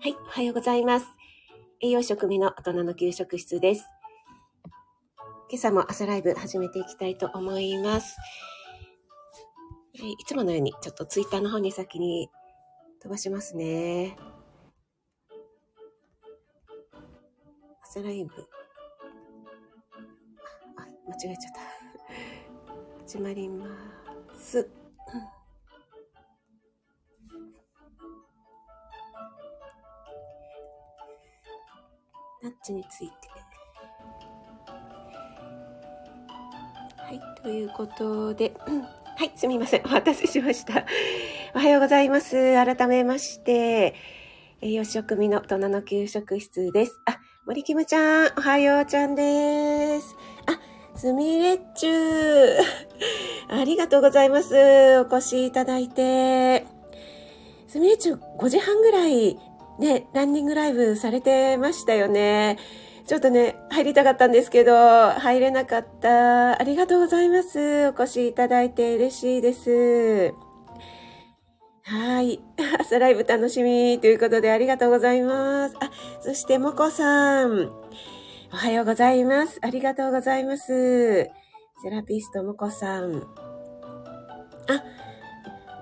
はい、おはようございます。栄養食味の大人の給食室です。今朝も朝ライブ始めていきたいと思います。いつものようにちょっとツイッターの方に先に飛ばしますね。朝ライブ。あ、間違えちゃった。始まります。について。はい、ということで、うんはい、すみません。お待たせしました。おはようございます。改めまして、栄養食味の大人の給食室です。あ、森キムちゃん、おはようちゃんです。あ、すみれっちゅー。ありがとうございます。お越しいただいて。すみれっちゅー、5時半ぐらい、ね、ランニングライブされてましたよね。ちょっとね、入りたかったんですけど、入れなかった。ありがとうございます。お越しいただいて嬉しいです。はい。朝ライブ楽しみということでありがとうございます。あ、そしてもこさん。おはようございます。ありがとうございます。セラピストもこさん。あ、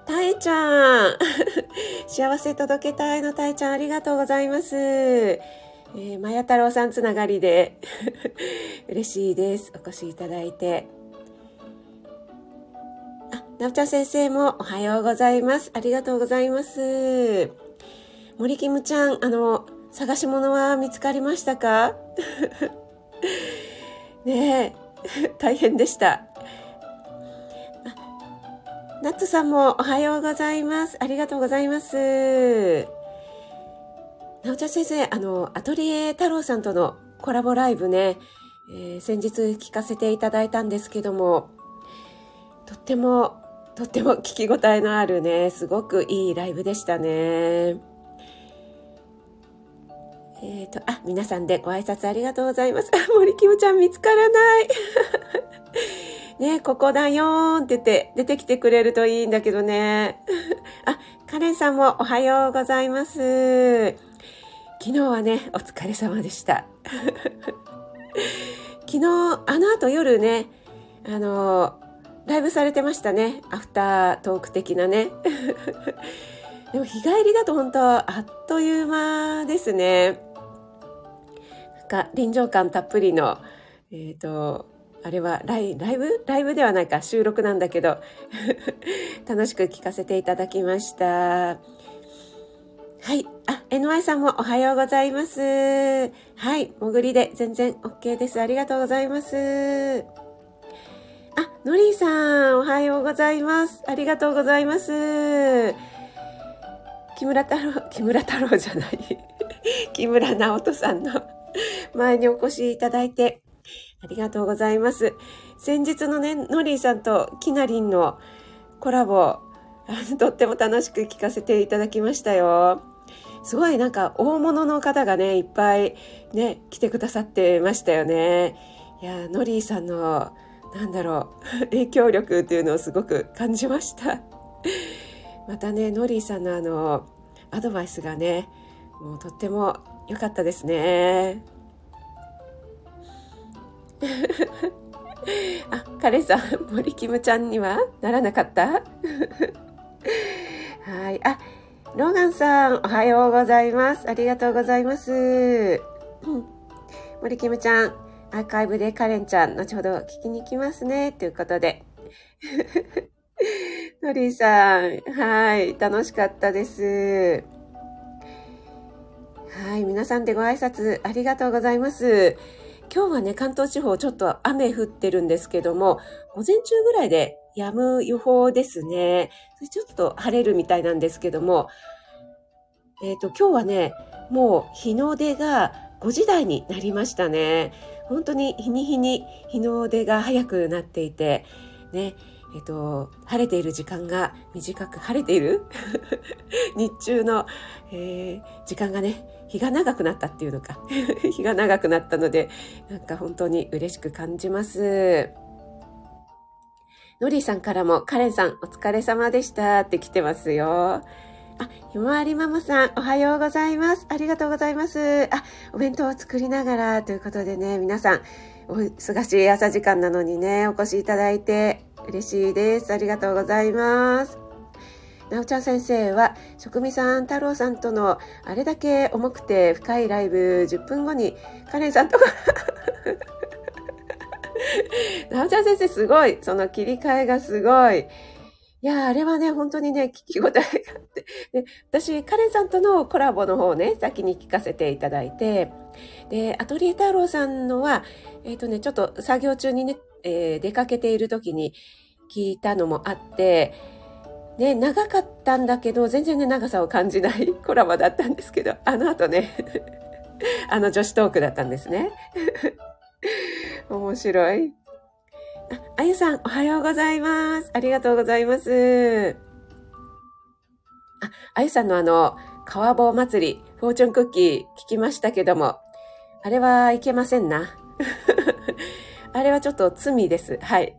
たえちゃん。幸せ届けたいのたえちゃんありがとうございます。えー、まや太郎さんつながりで 嬉しいです。お越しいただいて。あ、なおちゃん先生もおはようございます。ありがとうございます。森キムちゃん、あの、探し物は見つかりましたか？ねえ、大変でした。ナッツさんもおはようございます。ありがとうございます。なおちゃん先生、あの、アトリエ太郎さんとのコラボライブね、えー先日聞かせていただいたんですけども、とっても、とっても 聞き応えのあるね、すごくいいライブでしたね。えっ、と、あ、皆さんでご挨拶ありがとうございます。あ、森キムちゃん見つからない。ね、ここだよーって言って出てきてくれるといいんだけどね。あ、カレンさんもおはようございます。昨日はね、お疲れ様でした。昨日、あの後夜ね、あの、ライブされてましたね。アフタートーク的なね。でも日帰りだと本当あっという間ですね。なんか臨場感たっぷりの、えっ、と、あれはライライブ？ライブではないか収録なんだけど 楽しく聞かせていただきました。はい。あ、NY さんもおはようございます。はい。潜りで全然 OK です。ありがとうございます。あ、のりーさん、おはようございます。ありがとうございます。木村太郎、木村太郎じゃない。木村直人さんの前にお越しいただいて、ありがとうございます。先日のね、のりーさんときなりんのコラボ、とっても楽しく聞かせていただきましたよ。すごいなんか大物の方がね、いっぱいね、来てくださってましたよね。いや、のりーさんの、なんだろう、影響力っていうのをすごく感じました。またね、のりーさんのあの、アドバイスがね、もうとっても良かったですね。あ、カレンさん、森キムちゃんにはならなかった？はい。あ、ローガンさん、おはようございます。ありがとうございます。うん森キムちゃん、アーカイブでカレンちゃん、後ほど聞きに行きますね。ということで。ノリーさん、はい、楽しかったです。はい、皆さんでご挨拶ありがとうございます。今日はね、関東地方ちょっと雨降ってるんですけども、午前中ぐらいで止む予報ですね。ちょっと晴れるみたいなんですけども、えっ、と、今日はね、もう日の出が5時台になりましたね。本当に日に日に日の出が早くなっていて、ね、えっ、と、晴れている時間が短く、晴れている？日中の、えー時間がね、日が長くなったっていうのか。日が長くなったので、なんか本当に嬉しく感じます。のりさんからも、カレンさんお疲れ様でしたって来てますよ。あ、ひまわりママさん、おはようございます。ありがとうございます。あ、お弁当を作りながらということでね、皆さん、お忙しい朝時間なのにね、お越しいただいて嬉しいです。ありがとうございます。なおちゃん先生は、職味さん、太郎さんとのあれだけ重くて深いライブ10分後に、カレンさんとか なおちゃん先生すごい。その切り替えがすごい。いや、あれはね、本当にね、聞き応えがあって。で、私、カレンさんとのコラボの方ね、先に聞かせていただいて、で、アトリエ太郎さんのは、えっ、ー、とね、ちょっと作業中にね、えー、出かけている時に聞いたのもあって、ね、長かったんだけど、全然ね、長さを感じない コラボだったんですけど、あの後ね、あの女子トークだったんですね。面白い。あ、あゆさん、おはようございます。ありがとうございます。あ、あゆさんのあの、川棒祭り、フォーチュンクッキー聞きましたけども、あれはいけませんな。あれはちょっと罪です。はい。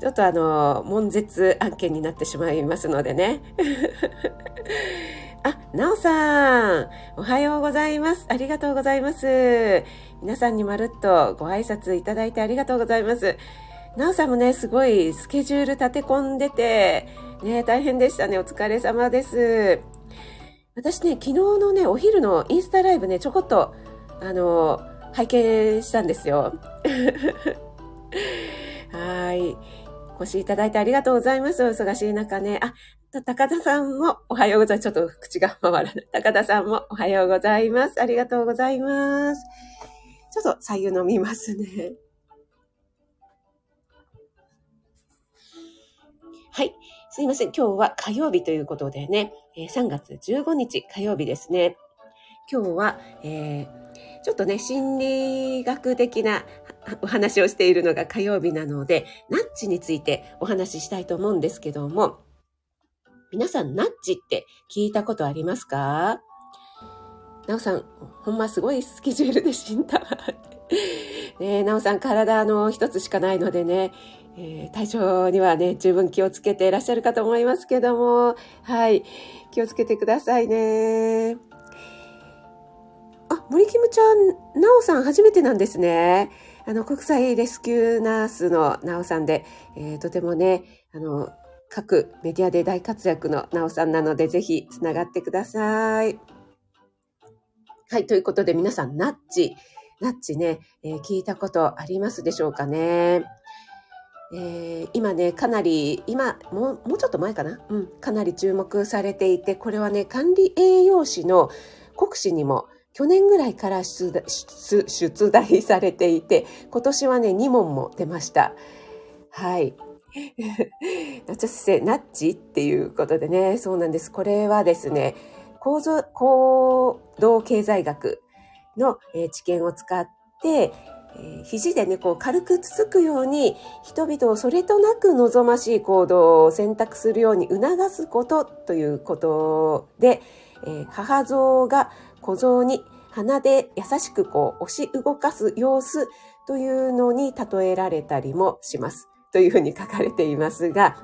ちょっとあの、悶絶案件になってしまいますのでね。あ、なおさん、おはようございます。ありがとうございます。皆さんにまるっとご挨拶いただいてありがとうございます。なおさんもね、すごいスケジュール立て込んでて、ね、大変でしたね。お疲れ様です。私ね、昨日のね、お昼のインスタライブね、ちょこっと、あの、拝見したんですよ。はい。お越しいただいてありがとうございます。お忙しい中ね。あ、高田さんもおはようございます。ちょっと口が回らない。高田さんもおはようございます。ありがとうございます。ちょっと左右飲みますね。はい。すいません。今日は火曜日ということでね、3月15日火曜日ですね。今日は、えー、ちょっとね、心理学的なお話をしているのが火曜日なので、ナッチについてお話ししたいと思うんですけども、皆さん、ナッチって聞いたことありますか？なおさん、ほんますごいスケジュールで死んだ。ねなおさん、体の一つしかないのでね、えー、体調にはね、十分気をつけていらっしゃるかと思いますけども、はい、気をつけてくださいね。あ、森キムちゃん、なおさん初めてなんですね。あの、国際レスキューナースのなおさんで、えー、とてもね、あの、各メディアで大活躍のなおさんなので、ぜひつながってください。はい、ということで皆さん、ナッチ、ナッチね、えー、聞いたことありますでしょうかね。えー、今ね、かなり、今、もう、もうちょっと前かな？うん、かなり注目されていて、これはね、管理栄養士の国試にも去年ぐらいから出題されていて、今年はね、2問も出ました。はい。夏先生、ナッチ？っていうことでね、そうなんです。これはですね、構造、行動経済学の、え知見を使って、え肘でね、こう軽くつつくように、人々をそれとなく望ましい行動を選択するように促すことということで、え母像が小像に鼻で優しくこう押し動かす様子というのに例えられたりもします。というふうに書かれていますが、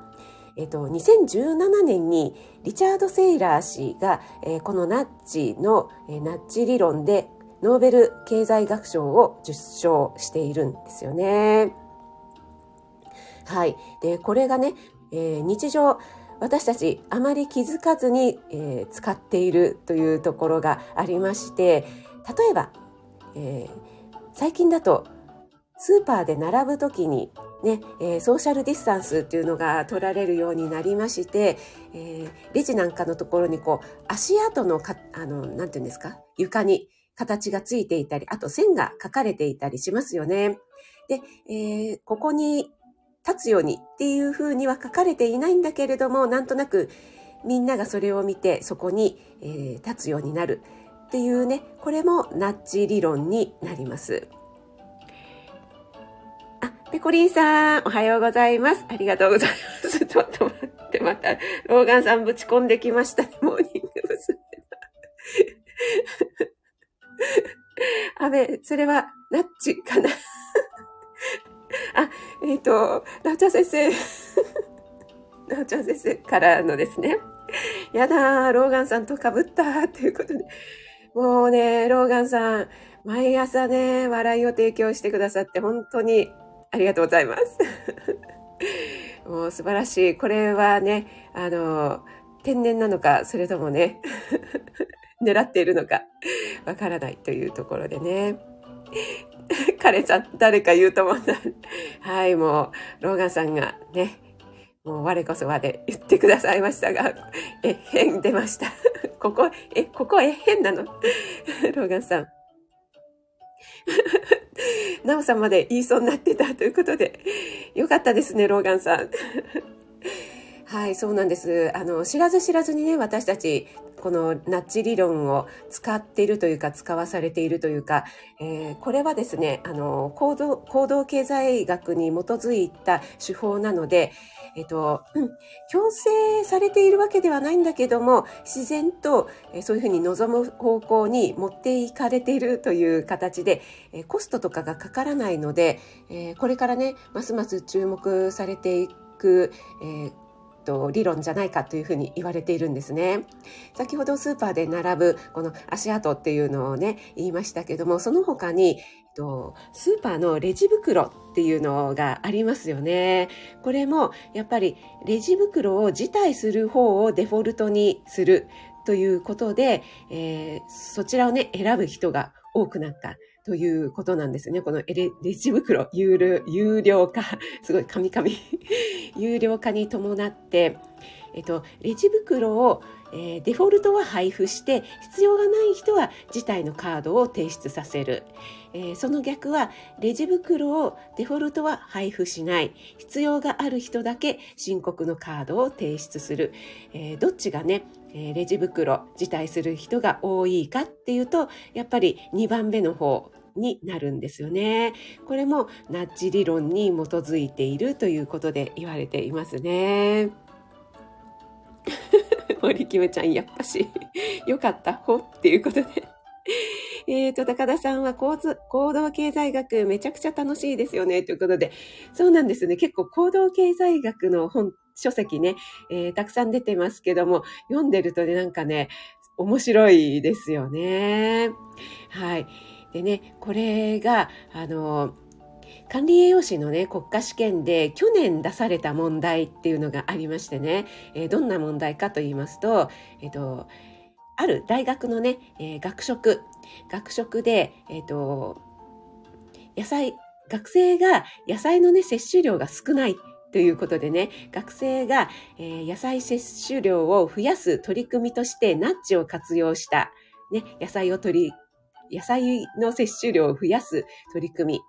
えっと、2017年にリチャード・セイラー氏が、えー、このナッチの、えー、ナッチ理論でノーベル経済学賞を受賞しているんですよね。はい。で、これがね、えー、日常、私たちあまり気づかずに、えー、使っているというところがありまして例えば、えー、最近だとスーパーで並ぶ時にね、えー、ソーシャルディスタンスっていうのが取られるようになりまして、えー、レジなんかのところにこう、足跡のか、あの、なんていうんですか、床に形がついていたり、あと線が書かれていたりしますよね。で、えー、ここに立つようにっていうふうには書かれていないんだけれども、なんとなくみんながそれを見てそこに、えー、立つようになるっていうね、これもナッチ理論になります。あペコリンさん、おはようございます。ありがとうございます。ちょっと待って、また、ローガンさんぶち込んできましたね、モーニング娘。あべ、それは、ナッチかな。えっ、ー、と、ラチャ先生。なおちゃん先生からのですね、やだー、ローガンさんと被ったということで、もうね、ローガンさん、毎朝ね、笑いを提供してくださって本当にありがとうございます。もう素晴らしい。これはね、あの、天然なのか、それともね、狙っているのか、わからないというところでね。彼さん、誰か言うと思うんだ。はい、もう、ローガンさんがね、もう我こそはで言ってくださいましたが、えへん出ました。ここ、え、ここえへんなの？ローガンさん。なおさんまで言いそうになってたということで、よかったですね、ローガンさん。はい、そうなんです。あの、知らず知らずにね、私たち、このナッジ理論を使っているというか、使わされているというか、えー、これはですね、あの、行動、行動経済学に基づいた手法なので、えっと、うん、強制されているわけではないんだけども、自然と、えそういうふうに望む方向に持っていかれているという形で、えコストとかがかからないので、えこれからね、ますます注目されていく、えーと理論じゃないかというふうに言われているんですね。先ほどスーパーで並ぶこの足跡っていうのをね言いましたけどもその他にと、スーパーのレジ袋っていうのがありますよね。これもやっぱりレジ袋を辞退する方をデフォルトにするということで、えー、そちらをね、選ぶ人が多くなったということなんですね。このレレジ袋有料有料化、すごいカミカミ有料化に伴って、えっと、レジ袋をえー、デフォルトは配布して必要がない人は自体のカードを提出させる、えー、その逆はレジ袋をデフォルトは配布しない必要がある人だけ申告のカードを提出する、えー、どっちがねえレジ袋辞退する人が多いかっていうとやっぱり2番目の方になるんですよね。これもナッジ理論に基づいているということで言われていますね。森キムちゃん、やっぱし、よかった、ほっていうことで。えっと、高田さんは行動経済学めちゃくちゃ楽しいですよね、ということで。そうなんですね。結構行動経済学の本、書籍ね、えー、たくさん出てますけども、読んでるとね、なんかね、面白いですよね。はい。でね、これが、あの、管理栄養士のね、国家試験で去年出された問題っていうのがありましてね、えー、どんな問題かと言いますと、えっ、ー、と、ある大学のね、えー、学食、学食で、えっ、と、野菜、学生が野菜のね、摂取量が少ないということでね、学生が、え野菜摂取量を増やす取り組みとしてナッジを活用した、ね、野菜を取り、野菜の摂取量を増やす取り組み、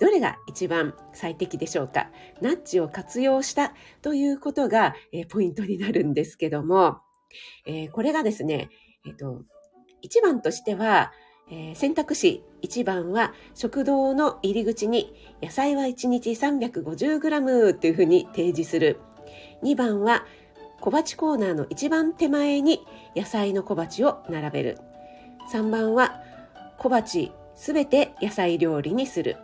どれが一番最適でしょうか？ナッジを活用したということが、ポイントになるんですけども、これがですね、えっ、と、一番としては、選択肢1番は食堂の入り口に野菜は1日 350g というふうに提示する。2番は小鉢コーナーの一番手前に野菜の小鉢を並べる。3番は小鉢すべて野菜料理にする。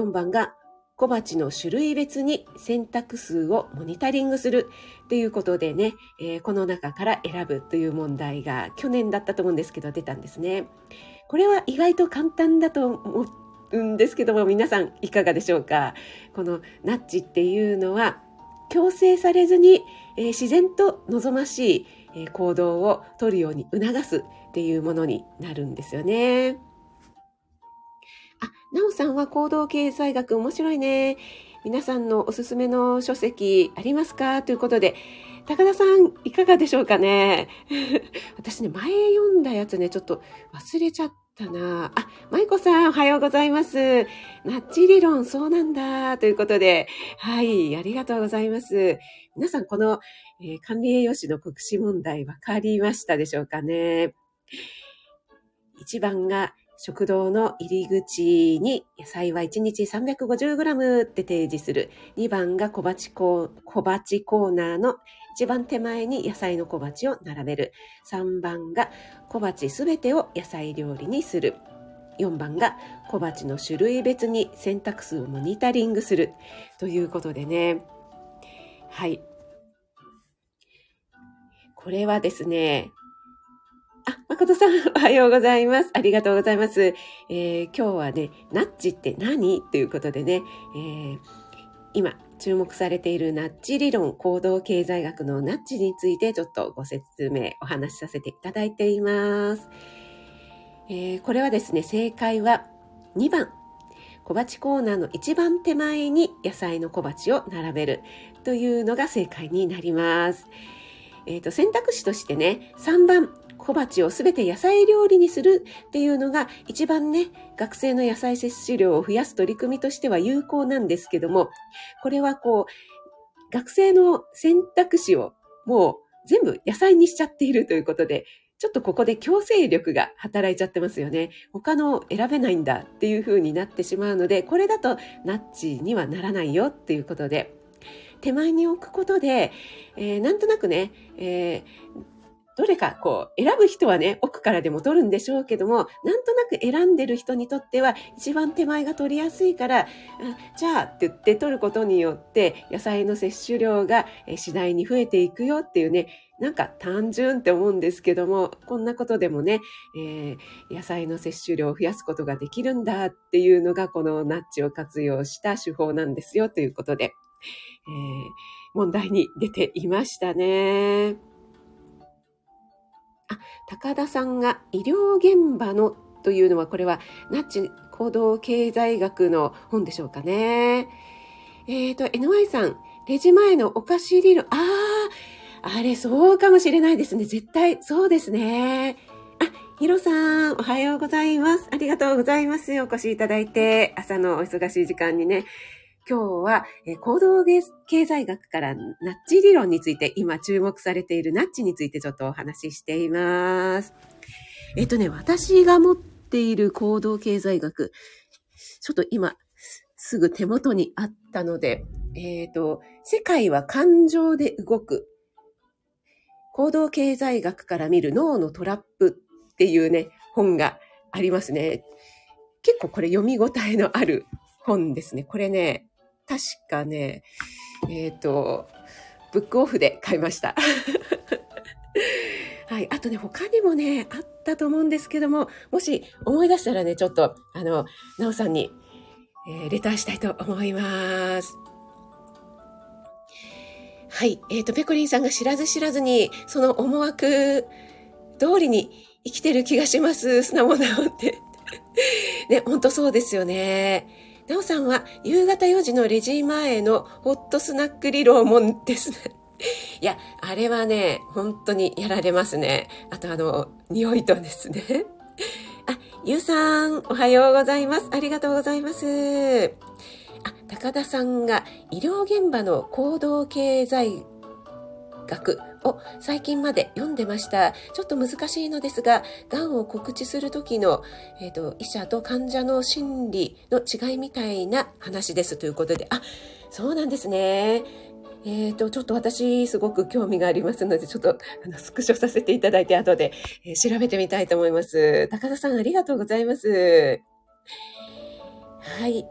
4番が小鉢の種類別に選択数をモニタリングするということでね、えー、この中から選ぶという問題が去年だったと思うんですけど出たんですね。これは意外と簡単だと思うんですけども皆さんいかがでしょうか？このナッジっていうのは強制されずに、えー、自然と望ましい、行動をとるように促すっていうものになるんですよね。あ、なおさんは行動経済学面白いね。皆さんのおすすめの書籍ありますか？ということで、高田さんいかがでしょうかね？私ね、前読んだやつね、ちょっと忘れちゃったな。あ、舞子さんおはようございます。ナッチ理論そうなんだ。ということで、はい、ありがとうございます。皆さんこの、えー、管理栄養士の国試問題分かりましたでしょうかね？1番が食堂の入り口に野菜は1日 350g って提示する。2番が小鉢コ小鉢コーナーの一番手前に野菜の小鉢を並べる。3番が小鉢すべてを野菜料理にする。4番が小鉢の種類別に選択数をモニタリングする。ということでね。はい。これはですね、あ、誠さん、おはようございます。ありがとうございます。えー、今日はね、ナッチって何？ということでね、えー、今注目されているナッチ理論、行動経済学のナッチについてちょっとご説明、お話しさせていただいています。えー、これはですね、正解は2番。小鉢コーナーの一番手前に野菜の小鉢を並べるというのが正解になります。えっ、ー、と、選択肢としてね、3番、小鉢をすべて野菜料理にするっていうのが一番ね、学生の野菜摂取量を増やす取り組みとしては有効なんですけども、これはこう、学生の選択肢をもう全部野菜にしちゃっているということで、ちょっとここで強制力が働いちゃってますよね。他の選べないんだっていう風になってしまうので、これだとナッチにはならないよっていうことで、手前に置くことで、えー、なんとなくね、えーどれかこう選ぶ人はね、奥からでも取るんでしょうけども、なんとなく選んでる人にとっては一番手前が取りやすいから、じゃあって言って取ることによって野菜の摂取量が次第に増えていくよっていうね、なんか単純って思うんですけども、こんなことでもね、えー、野菜の摂取量を増やすことができるんだっていうのがこのナッチを活用した手法なんですよということで、えー、問題に出ていましたね。あ、高田さんが医療現場のというのは、これはナッチ行動経済学の本でしょうかね。えっ、ー、と、NY さん、レジ前のお菓子理論、ああ、あれそうかもしれないですね。絶対、そうですね。あ、ヒロさん、おはようございます。ありがとうございます。お越しいただいて、朝のお忙しい時間にね、今日は、え行動経済学からナッチ理論について、今注目されているナッチについてちょっとお話ししています。えっとね、私が持っている行動経済学、ちょっと今、すぐ手元にあったので、えっ、ー、と、世界は感情で動く。行動経済学から見る脳のトラップっていうね、本がありますね。結構これ読み応えのある本ですね。これね、確かね、えっ、ー、と、ブックオフで買いました。はい。あとね、他にもね、あったと思うんですけども、もし思い出したらね、ちょっと、あの、なおさんに、えー、レターしたいと思います。はい。えっ、ー、と、ペコリンさんが知らず知らずに、その思惑通りに生きてる気がします。素直なって。ね、ほんとそうですよね。なおさんは夕方4時のレジ前のホットスナック理論もんですね。いや、あれはね、本当にやられますね。あとあの、匂いとですね。あ、ゆうさん、おはようございます。ありがとうございます。あ、高田さんが医療現場の行動経済学を最近まで読んでました。ちょっと難しいのですが、癌を告知する時の、えっ、ー、と、医者と患者の心理の違いみたいな話ですということで、あ、そうなんですね。えっ、ー、と、ちょっと私、すごく興味がありますので、ちょっと、あの、スクショさせていただいて、後で、えー、調べてみたいと思います。高田さん、ありがとうございます。はい。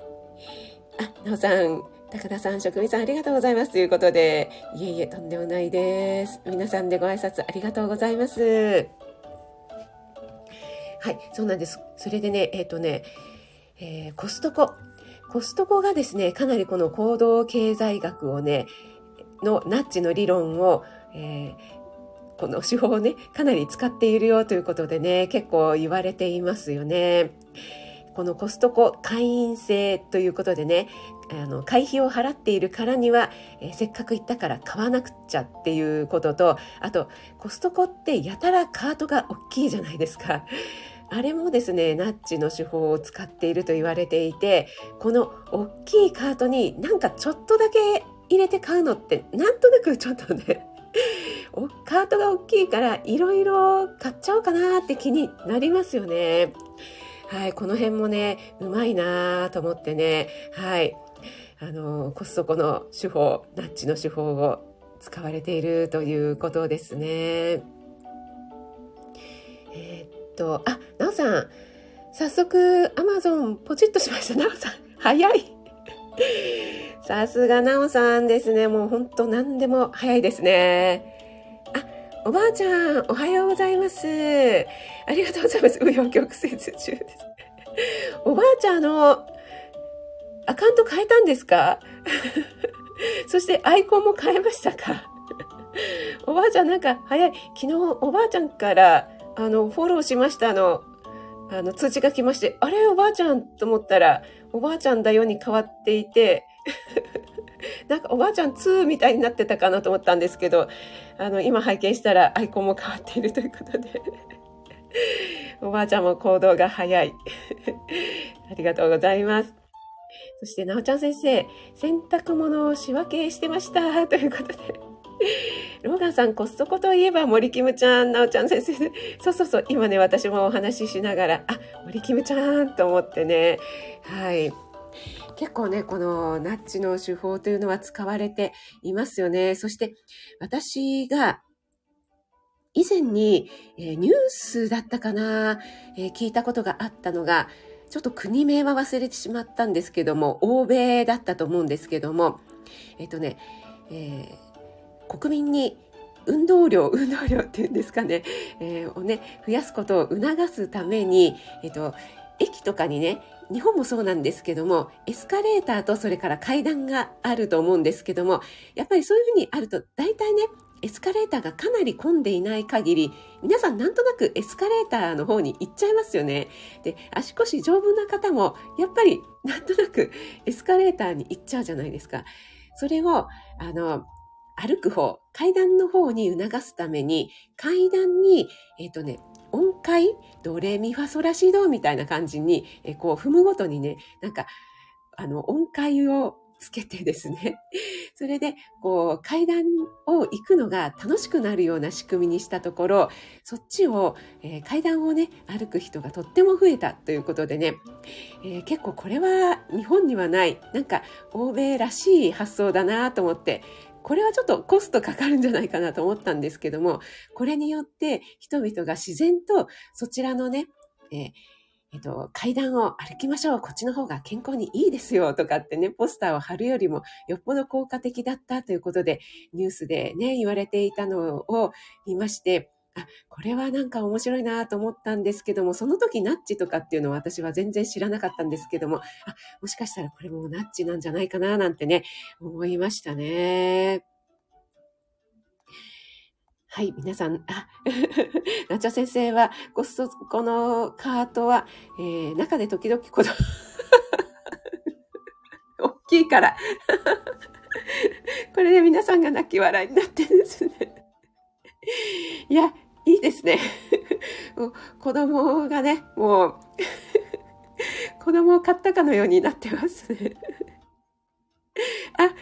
あ、なおさん、高田さん、職味さんありがとうございます。ということで、いえいえ、とんでもないです。皆さんでご挨拶ありがとうございます。はい、そうなんです。それでね、えっ、ー、とね、えー、コストコ。コストコがですね、かなりこの行動経済学をね、のナッチの理論を、えー、この手法をね、かなり使っているよということでね、結構言われていますよね。このコストコ会員制ということでね、あの会費を払っているからには、えー、せっかく行ったから買わなくちゃっていうこととあとコストコってやたらカートが大きいじゃないですか。あれもですね、ナッチの手法を使っていると言われていて、この大きいカートになんかちょっとだけ入れて買うのってなんとなくちょっとね、カートが大きいからいろいろ買っちゃおうかなって気になりますよね。はい、この辺もね、うまいなと思ってね、はい、あの、コストコの手法、ナッチの手法を使われているということですね。えー、っと、あ、なおさん、早速、アマゾンポチッとしました。なおさん、早い。さすがなおさんですね。もう本当何でも早いですね。あ、おばあちゃん、おはようございます。ありがとうございます。紆余曲折中です。おばあちゃん、の、アカウント変えたんですか？そしてアイコンも変えましたか？おばあちゃんなんか早い。昨日おばあちゃんから、あの、フォローしましたの、あの、通知が来まして、あれ？おばあちゃん？と思ったら、おばあちゃんだよに変わっていて、なんかおばあちゃん2みたいになってたかなと思ったんですけど、あの、今拝見したらアイコンも変わっているということで、おばあちゃんも行動が早い。ありがとうございます。そして、なおちゃん先生、洗濯物を仕分けしてました。ということで。ローガンさん、コストコといえば森キムちゃん、なおちゃん先生。そうそうそう、今ね、私もお話ししながら、あ、森キムちゃんと思ってね。はい。結構ね、このナッチの手法というのは使われていますよね。そして私が以前に、えー、ニュースだったかな、えー、聞いたことがあったのが、ちょっと国名は忘れてしまったんですけども、欧米だったと思うんですけども、えっ、とね、えー、国民に運動量、運動量っていうんですかね、えー、をね、増やすことを促すために、えっ、と、駅とかにね、日本もそうなんですけども、エスカレーターとそれから階段があると思うんですけども、やっぱりそういうふうにあると、大体ね、エスカレーターがかなり混んでいない限り、皆さんなんとなくエスカレーターの方に行っちゃいますよね。で、足腰丈夫な方も、やっぱりなんとなくエスカレーターに行っちゃうじゃないですか。それを、あの、歩く方、階段の方に促すために、階段に、えっ、ー、とね、音階、ドレミファソラシドみたいな感じに、えこう踏むごとにね、なんか、あの、音階をつけてですね。それで、こう、階段を行くのが楽しくなるような仕組みにしたところ、そっちを、えー、階段をね、歩く人がとっても増えたということでね、えー、結構これは日本にはない、なんか欧米らしい発想だなと思って、これはちょっとコストかかるんじゃないかなと思ったんですけども、これによって人々が自然とそちらのね、えーえっと、階段を歩きましょう。こっちの方が健康にいいですよ。とかってね、ポスターを貼るよりもよっぽど効果的だったということで、ニュースでね、言われていたのを見まして、あ、これはなんか面白いなと思ったんですけども、その時ナッチとかっていうのは私は全然知らなかったんですけども、あ、もしかしたらこれもナッチなんじゃないかななんてね、思いましたね。はい、皆さん、あ、ナチャ先生は、こそ、このカートは、えー、中で時々子供、大きいから。これで皆さんが泣き笑いになってですね。いや、いいですね。子供がね、もう子供を買ったかのようになってますね。あ、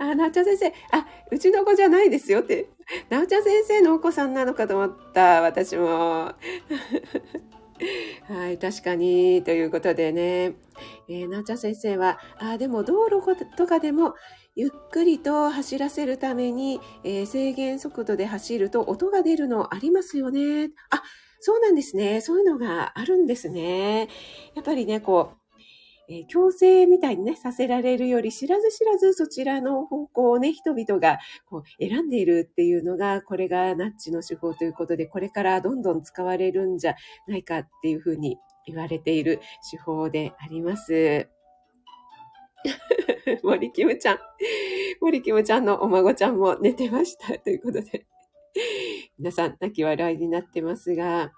あ、なおちゃ先生、あ、うちの子じゃないですよって。なおちゃん先生のお子さんなのかと思った、私も。はい、確かに、ということでね。えー、なおちゃん先生は、あ、でも道路とかでも、ゆっくりと走らせるために、えー、制限速度で走ると音が出るのありますよね。あ、そうなんですね。そういうのがあるんですね。やっぱりね、こう、えー、強制みたいにね、させられるより知らず知らずそちらの方向をね、人々がこう選んでいるっていうのが、これがナッチの手法ということで、これからどんどん使われるんじゃないかっていうふうに言われている手法であります。森キムちゃん。森キムちゃんのお孫ちゃんも寝てました。ということで。皆さん、泣き笑いになってますが、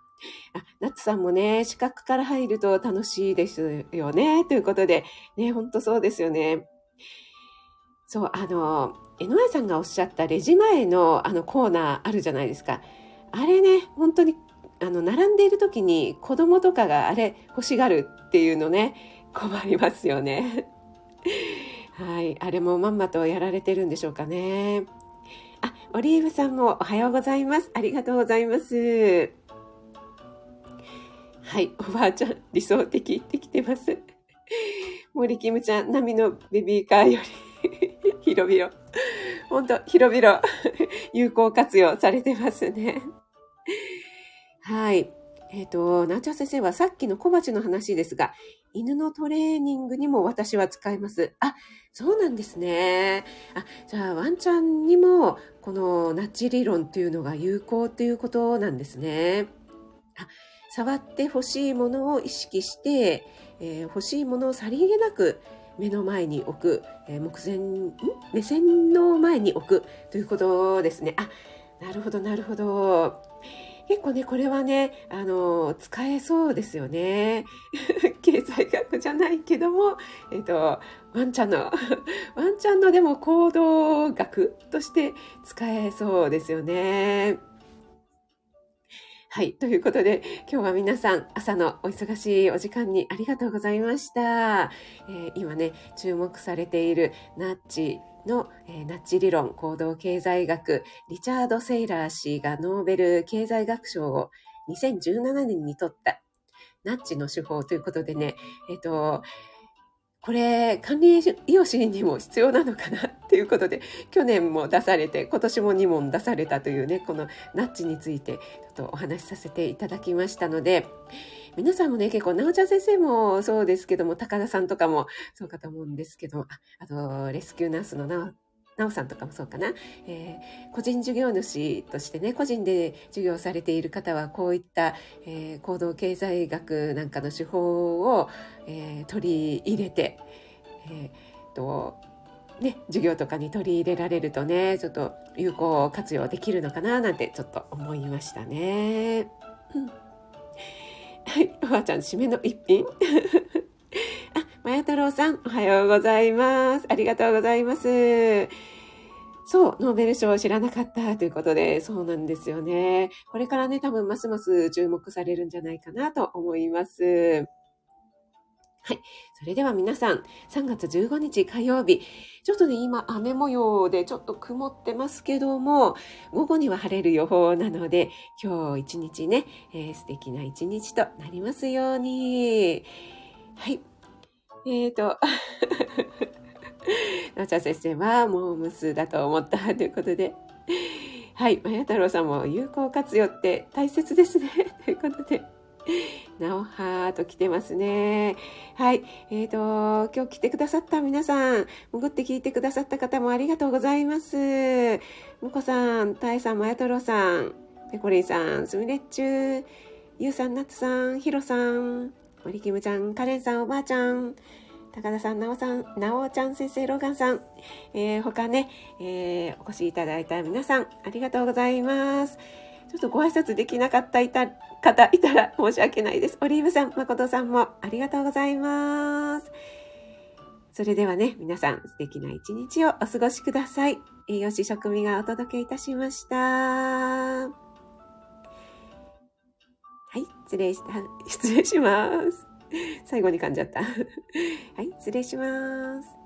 あ、ナツさんもね、視覚から入ると楽しいですよね。ということで、ね、ほんとそうですよね。そう、あの、江上さんがおっしゃったレジ前のあのコーナーあるじゃないですか。あれね、本当に、あの、並んでいる時に子供とかがあれ欲しがるっていうのね、困りますよね。はい。あれもまんまとやられてるんでしょうかね。あ、オリーブさんもおはようございます。ありがとうございます。はい。おばあちゃん、理想的ってきてます。森キムちゃん、波のベビーカーより広々。ほんと、広々、有効活用されてますね。はい。えっ、ー、と、なんちゃ先生はさっきの小鉢の話ですが、犬のトレーニングにも私は使います。あ、そうなんですね。あ、じゃあワンちゃんにもこのナッジ理論っていうのが有効っていうことなんですね。あ触って欲しいものを意識して、えー、欲しいものをさりげなく目の前に置く、えー、目前目線の前に置くということですね。あ、なるほど、なるほど。結構ね、これはね、あの、使えそうですよね。経済学じゃないけども、えっ、ー、と、ワンちゃんの、ワンちゃんのでも行動学として使えそうですよね。はい。ということで、今日は皆さん、朝のお忙しいお時間にありがとうございました。えー、今ね、注目されているナッチの、えー、ナッチ理論、行動経済学、リチャード・セイラー氏がノーベル経済学賞を2017年に取ったナッチの手法ということでね、えっ、ー、と、これ、管理栄養士にも必要なのかな？っていうことで、去年も出されて、今年も2問出されたというね、このナッチについて、ちょっとお話しさせていただきましたので、皆さんもね、結構、なおちゃん先生もそうですけども、高田さんとかもそうかと思うんですけどああと、レスキューナースのななおさんとかもそうかな、えー、個人事業主としてね、個人で授業されている方は、こういった、えー、行動経済学なんかの手法を、えー、取り入れて、えー、と、ね、授業とかに取り入れられるとね、ちょっと有効活用できるのかななんてちょっと思いましたね。はい、おばあちゃん、締めの一品。まや太郎さん、おはようございます。ありがとうございます。そう、ノーベル賞を知らなかったということで、そうなんですよね。これからね、多分ますます注目されるんじゃないかなと思います。はい。それでは皆さん、3月15日火曜日、ちょっとね、今雨模様でちょっと曇ってますけども、午後には晴れる予報なので、今日一日ね、えー、素敵な一日となりますように。はい。え、ー、と、なちゃ先生はモームスだと思ったということで、はい、まや太郎さんも有効活用って大切ですね。ということで、なおはーと来てますね。はい。えっ、ー、と、今日来てくださった皆さん、潜って聞いてくださった方もありがとうございます。むこさん、たいさん、まや太郎さん、ペコリンさん、すみれっちゅう、ゆうさん、なつさん、ひろさん、森キムちゃん、カレンさん、おばあちゃん、高田さん、なおさん、なおちゃん先生、ローガンさん、えー、他ね、えー、お越しいただいた皆さん、ありがとうございます。ちょっとご挨拶できなかったいた方いたら申し訳ないです。オリーブさん、誠さんもありがとうございます。それではね、皆さん素敵な一日をお過ごしください。栄養士食味がお届けいたしました。はい、失礼した、失礼します。最後に噛んじゃった。はい、失礼します。